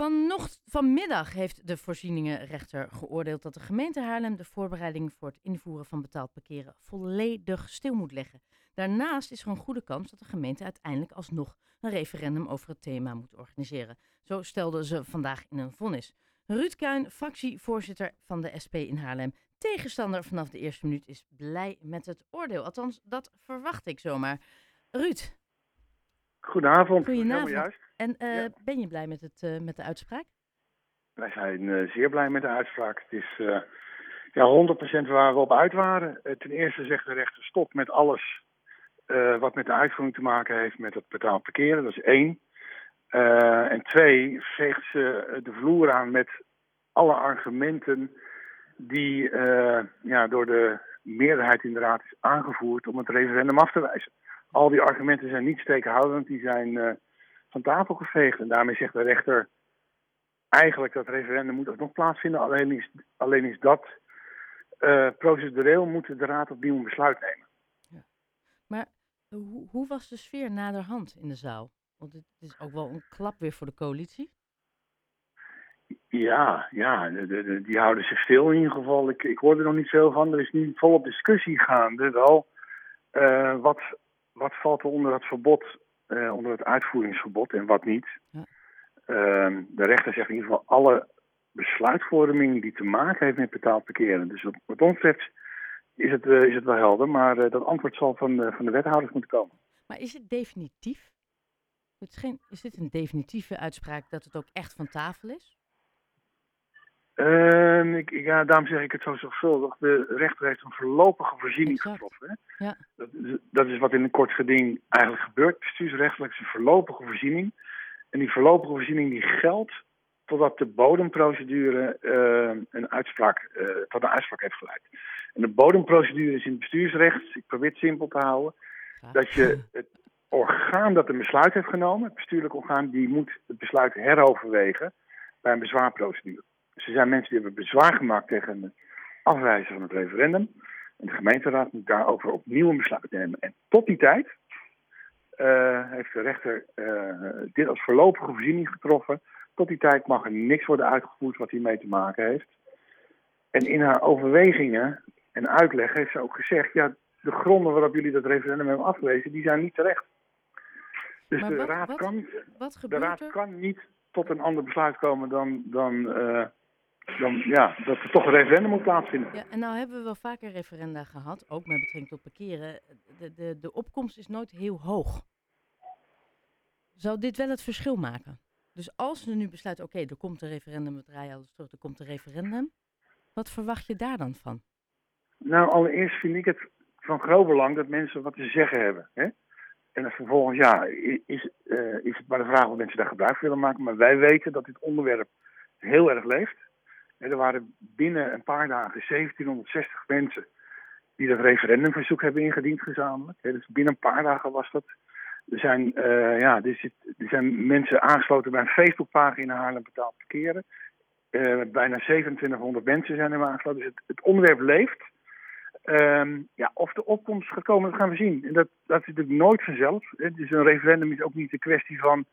Vanocht, vanmiddag heeft de voorzieningenrechter geoordeeld dat de gemeente Haarlem de voorbereiding voor het invoeren van betaald parkeren volledig stil moet leggen. Daarnaast is er een goede kans dat de gemeente uiteindelijk alsnog een referendum over het thema moet organiseren. Zo stelden ze vandaag in een vonnis. Ruud Kuin, fractievoorzitter van de SP in Haarlem, tegenstander vanaf de eerste minuut, is blij met het oordeel. Althans, dat verwacht ik zomaar. Ruud. Goedenavond. Goedenavond. Juist. En uh, ben je blij met, het, uh, met de uitspraak? Wij zijn uh, zeer blij met de uitspraak. Het is ja, 100% waar we op uit waren. ten eerste zegt de rechter stop met alles wat met de uitvoering te maken heeft met het betaald parkeren. Dat is één. en twee, veegt ze de vloer aan met alle argumenten die ja, door de meerderheid in de raad is aangevoerd om het referendum af te wijzen. Al die argumenten zijn niet steekhoudend, die zijn van tafel geveegd. En daarmee zegt de rechter eigenlijk dat referendum moet nog plaatsvinden. Alleen is, alleen is dat uh, procedureel moet de raad opnieuw een besluit nemen. Ja. Maar hoe, hoe was de sfeer naderhand in de zaal? Want het is ook wel een klap weer voor de coalitie. Ja, ja de, de, die houden zich stil in ieder geval. Ik, ik hoor er nog niet veel van. Er is nu volop discussie gaande wel. Uh, wat, wat valt er onder dat verbod uh, onder het uitvoeringsverbod en wat niet. Ja. Uh, de rechter zegt in ieder geval alle besluitvorming die te maken heeft met betaald parkeren. Dus wat, ons betreft is het, uh, is het wel helder, maar uh, dat antwoord zal van, van de wethouders moeten komen. Maar is het definitief? Het is, geen, is dit een definitieve uitspraak dat het ook echt van tafel is? Uh, ik, ja, daarom zeg ik het zo zorgvuldig. De rechter heeft een voorlopige voorziening exact. getroffen. Hè? Ja. Dat, dat, is wat in een kort geding eigenlijk gebeurt. Bestuursrechtelijk is een voorlopige voorziening. En die voorlopige voorziening die geldt totdat de bodemprocedure uh, een uitspraak, uh, tot een uitspraak heeft geleid. En de bodemprocedure is in het bestuursrecht, ik probeer het simpel te houden, ja. dat je het orgaan dat een besluit heeft genomen, het bestuurlijk orgaan, die moet het besluit heroverwegen bij een bezwaarprocedure. Er zijn mensen die hebben bezwaar gemaakt tegen het afwijzen van het referendum. En de gemeenteraad moet daarover opnieuw een besluit nemen. En tot die tijd uh, heeft de rechter uh, dit als voorlopige voorziening getroffen. Tot die tijd mag er niks worden uitgevoerd wat hiermee te maken heeft. En in haar overwegingen en uitleg heeft ze ook gezegd: ja, de gronden waarop jullie dat referendum hebben afgewezen, die zijn niet terecht. Dus de, wat, raad kan, wat de raad kan niet tot een ander besluit komen dan, dan uh, dan, ja, dat er toch een referendum moet plaatsvinden. Ja, en nou hebben we wel vaker referenda gehad, ook met betrekking tot parkeren. De, de, de opkomst is nooit heel hoog. Zou dit wel het verschil maken? Dus als we nu besluiten, oké, er komt een referendum, we draaien alles terug, er komt een referendum. Wat verwacht je daar dan van? Nou, allereerst vind ik het van groot belang dat mensen wat te zeggen hebben. Hè? En dan vervolgens, ja, is, uh, is het maar de vraag of mensen daar gebruik van willen maken. Maar wij weten dat dit onderwerp heel erg leeft. Er waren binnen een paar dagen 1760 mensen die dat referendumverzoek hebben ingediend gezamenlijk. Dus binnen een paar dagen was dat. Er zijn, uh, ja, er, er zijn mensen aangesloten bij een Facebookpagina Haarlem betaald parkeren. Uh, bijna 2700 mensen zijn er aangesloten. Dus het, het onderwerp leeft. Um, ja, of de opkomst gaat komen, dat gaan we zien. En dat, dat is natuurlijk nooit vanzelf. Het is een referendum is ook niet een kwestie van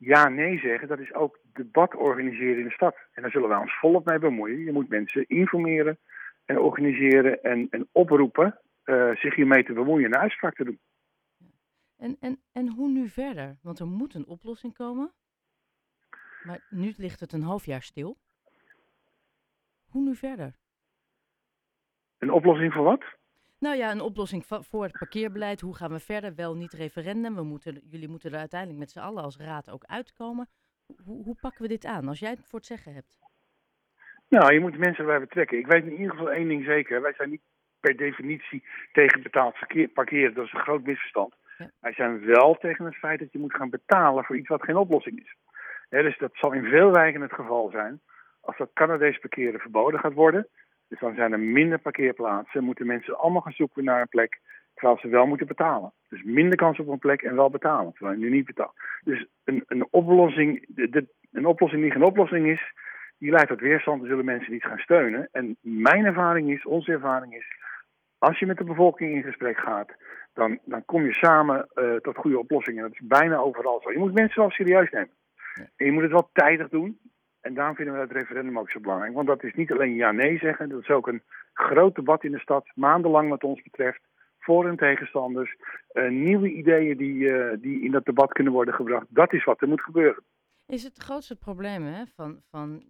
ja, nee zeggen, dat is ook debat organiseren in de stad. En daar zullen wij ons volop mee bemoeien. Je moet mensen informeren en organiseren en, en oproepen uh, zich hiermee te bemoeien en een uitspraak te doen. En, en, en hoe nu verder? Want er moet een oplossing komen. Maar nu ligt het een half jaar stil. Hoe nu verder? Een oplossing voor wat? Nou ja, een oplossing voor het parkeerbeleid. Hoe gaan we verder? Wel niet referendum. We moeten, jullie moeten er uiteindelijk met z'n allen als raad ook uitkomen. Hoe, hoe, pakken we dit aan, als jij het voor het zeggen hebt? Nou, je moet mensen erbij betrekken. Ik weet in ieder geval één ding zeker. Wij zijn niet per definitie tegen betaald verkeer, parkeren. Dat is een groot misverstand. Ja. Wij zijn wel tegen het feit dat je moet gaan betalen voor iets wat geen oplossing is. dus dat zal in veel wijken het geval zijn. Als dat Canadees parkeren verboden gaat worden, dus dan zijn er minder parkeerplaatsen. Moeten mensen allemaal gaan zoeken naar een plek terwijl ze wel moeten betalen. Dus minder kans op een plek en wel betalen, terwijl je nu niet betaalt. Dus een, een, oplossing, de, een oplossing die geen oplossing is, die leidt tot weerstand. Dan zullen mensen niet gaan steunen. En mijn ervaring is, onze ervaring is, als je met de bevolking in gesprek gaat, dan, dan kom je samen uh, tot goede oplossingen. Dat is bijna overal zo. Je moet mensen wel serieus nemen. En je moet het wel tijdig doen. En daarom vinden we het referendum ook zo belangrijk. Want dat is niet alleen ja-nee zeggen. Dat is ook een groot debat in de stad, maandenlang wat ons betreft. Voor- en tegenstanders. Uh, nieuwe ideeën die, uh, die in dat debat kunnen worden gebracht. Dat is wat er moet gebeuren. Is het grootste probleem hè, van, van,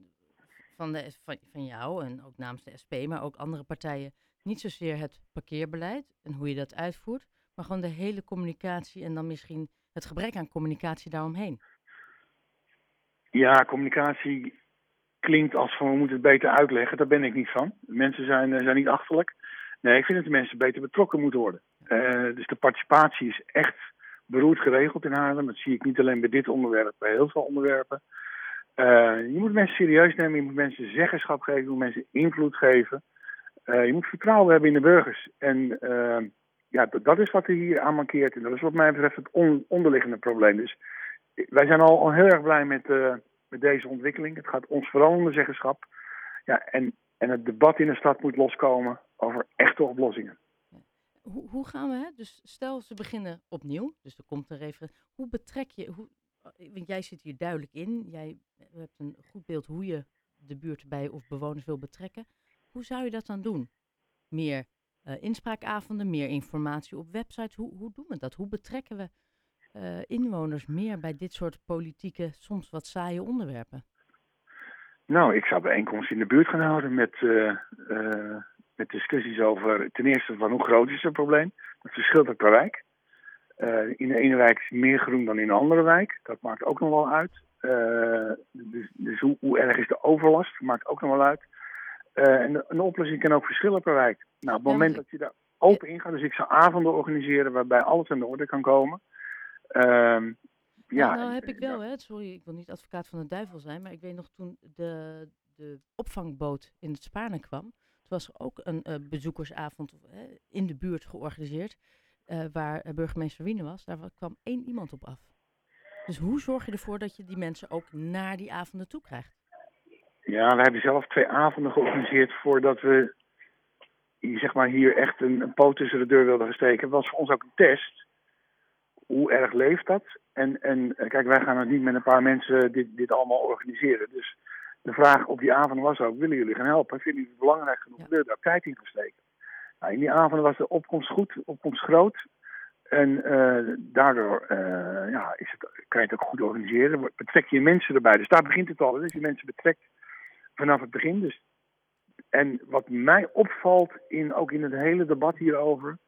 van, de, van, van jou en ook namens de SP, maar ook andere partijen, niet zozeer het parkeerbeleid en hoe je dat uitvoert, maar gewoon de hele communicatie en dan misschien het gebrek aan communicatie daaromheen? Ja, communicatie klinkt als van we moeten het beter uitleggen. Daar ben ik niet van. Mensen zijn, eh, zijn niet achterlijk. Nee, ik vind dat de mensen beter betrokken moeten worden. Uh, dus de participatie is echt beroerd geregeld in Haarlem. Dat zie ik niet alleen bij dit onderwerp, bij heel veel onderwerpen. Uh, je moet mensen serieus nemen, je moet mensen zeggenschap geven, je moet mensen invloed geven. Je moet vertrouwen hebben in de burgers. En ja, dat is wat er hier aan mankeert. En dat is wat mij betreft het on onderliggende probleem. Dus wij zijn al, heel erg blij met, uh, met deze ontwikkeling. Het gaat ons vooral om de zeggenschap. Ja, en, en het debat in de stad moet loskomen over echte oplossingen. Hoe, hoe gaan we, hè? dus stel ze beginnen opnieuw, dus er komt er even. Hoe betrek je, hoe, want jij zit hier duidelijk in, jij hebt een goed beeld hoe je de buurt bij of bewoners wil betrekken. Hoe zou je dat dan doen? Meer uh, inspraakavonden, meer informatie op websites. Hoe, hoe doen we dat? Hoe betrekken we uh, inwoners meer bij dit soort politieke, soms wat saaie onderwerpen? Nou, ik zou bijeenkomsten in de buurt gaan houden met, uh, uh, met discussies over ten eerste van hoe groot is het probleem. Dat verschilt ook per wijk. in de ene wijk is meer groen dan in de andere wijk. Dat maakt ook nog wel uit. dus dus hoe, hoe, erg is de overlast? Maakt ook nog wel uit. en een oplossing kan ook verschillen per wijk. Nou, op het moment dat je daar open in gaat, dus ik zou avonden organiseren waarbij alles aan de orde kan komen. Um, ja, nou, heb ik wel, hè, sorry, ik wil niet advocaat van de duivel zijn, maar ik weet nog toen de, de opvangboot in het Spaarne kwam, toen was er ook een uh, bezoekersavond uh, in de buurt georganiseerd, uh, waar burgemeester Wiene was. Daar kwam één iemand op af. Dus hoe zorg je ervoor dat je die mensen ook naar die avonden toe krijgt? Ja, we hebben zelf twee avonden georganiseerd voordat we zeg maar, hier echt een, een poot tussen de deur wilden steken. Dat was voor ons ook een test hoe erg leeft dat? En, en eh, kijk, wij gaan het niet met een paar mensen dit, dit allemaal organiseren. Dus de vraag op die avond was ook, willen jullie gaan helpen? Vinden jullie het belangrijk genoeg? Ja. Willen daar tijd in gaan steken? Nou, in die avond was de opkomst goed, opkomst groot. En uh, daardoor uh, ja, is het, kan je het ook goed organiseren. Betrek je mensen erbij. Dus daar begint het al. Dus je mensen betrekt vanaf het begin. Dus, en wat mij opvalt, in, ook in het hele debat hierover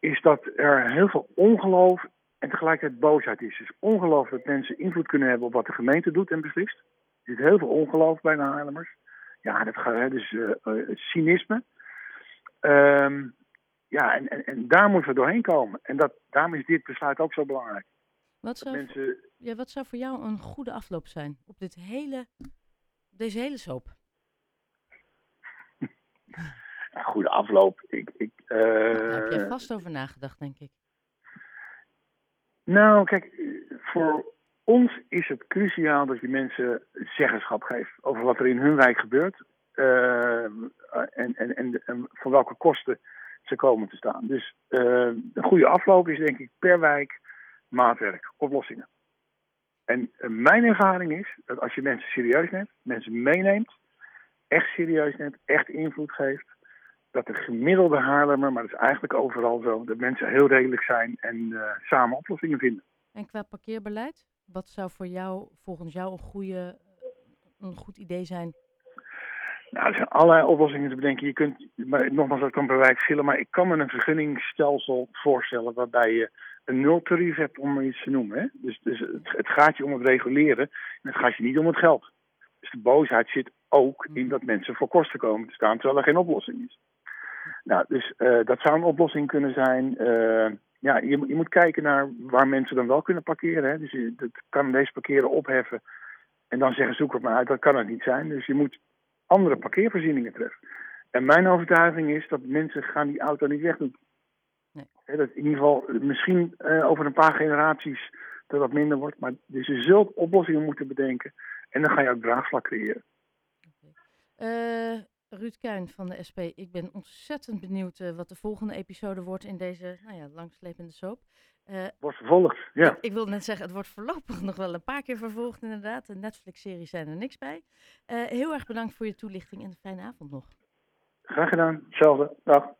is dat er heel veel ongeloof en tegelijkertijd boosheid is. Dus ongeloof dat mensen invloed kunnen hebben op wat de gemeente doet en beslist. Er zit heel veel ongeloof bij de. Ja, dat gaat dus uh, uh, cynisme. Um, ja, en, en, en, daar moeten we doorheen komen. En dat, daarom is dit besluit ook zo belangrijk. Wat zou, mensen... ja, wat zou voor jou een goede afloop zijn op dit hele, deze hele soap? ja, goede afloop. Ik, ik, uh... Daar heb je vast over nagedacht, denk ik. Nou, kijk, voor ons is het cruciaal dat je mensen zeggenschap geeft over wat er in hun wijk gebeurt. Uh, en, en, en, en voor welke kosten ze komen te staan. Dus uh, een goede afloop is denk ik per wijk maatwerk, oplossingen. En mijn ervaring is dat als je mensen serieus neemt, mensen meeneemt, echt serieus neemt, echt invloed geeft, dat de gemiddelde Haarlemmer, maar dat is eigenlijk overal zo, dat mensen heel redelijk zijn en uh, samen oplossingen vinden. En qua parkeerbeleid, wat zou voor jou, volgens jou, een, goede, een goed idee zijn? Nou, er zijn allerlei oplossingen te bedenken. Je kunt, maar, nogmaals, dat kan per wijk verschillen, maar ik kan me een vergunningsstelsel voorstellen waarbij je een nultarief hebt om iets te noemen. Hè? Dus, dus het, het, gaat je om het reguleren en het gaat je niet om het geld. Dus de boosheid zit ook in dat mensen voor kosten komen te staan terwijl er geen oplossing is. Nou, dus uh, dat zou een oplossing kunnen zijn. Uh, ja, je, je, moet kijken naar waar mensen dan wel kunnen parkeren. Hè. Dus je dat kan deze parkeren opheffen en dan zeggen zoek het maar uit. Dat kan het niet zijn. Dus je moet andere parkeervoorzieningen treffen. En mijn overtuiging is dat mensen gaan die auto niet wegdoen. Nee. dat in ieder geval misschien uh, over een paar generaties dat dat minder wordt. Maar dus je zult oplossingen moeten bedenken. En dan ga je ook draagvlak creëren. Okay. Ruud Kuin van de SP, ik ben ontzettend benieuwd uh, wat de volgende episode wordt in deze nou ja, langslepende soap. Uh, wordt vervolgd, ja. Ik, ik wil net zeggen, het wordt voorlopig nog wel een paar keer vervolgd inderdaad. De Netflix-series zijn er niks bij. Uh, heel erg bedankt voor je toelichting en een fijne avond nog. Graag gedaan, hetzelfde. Dag.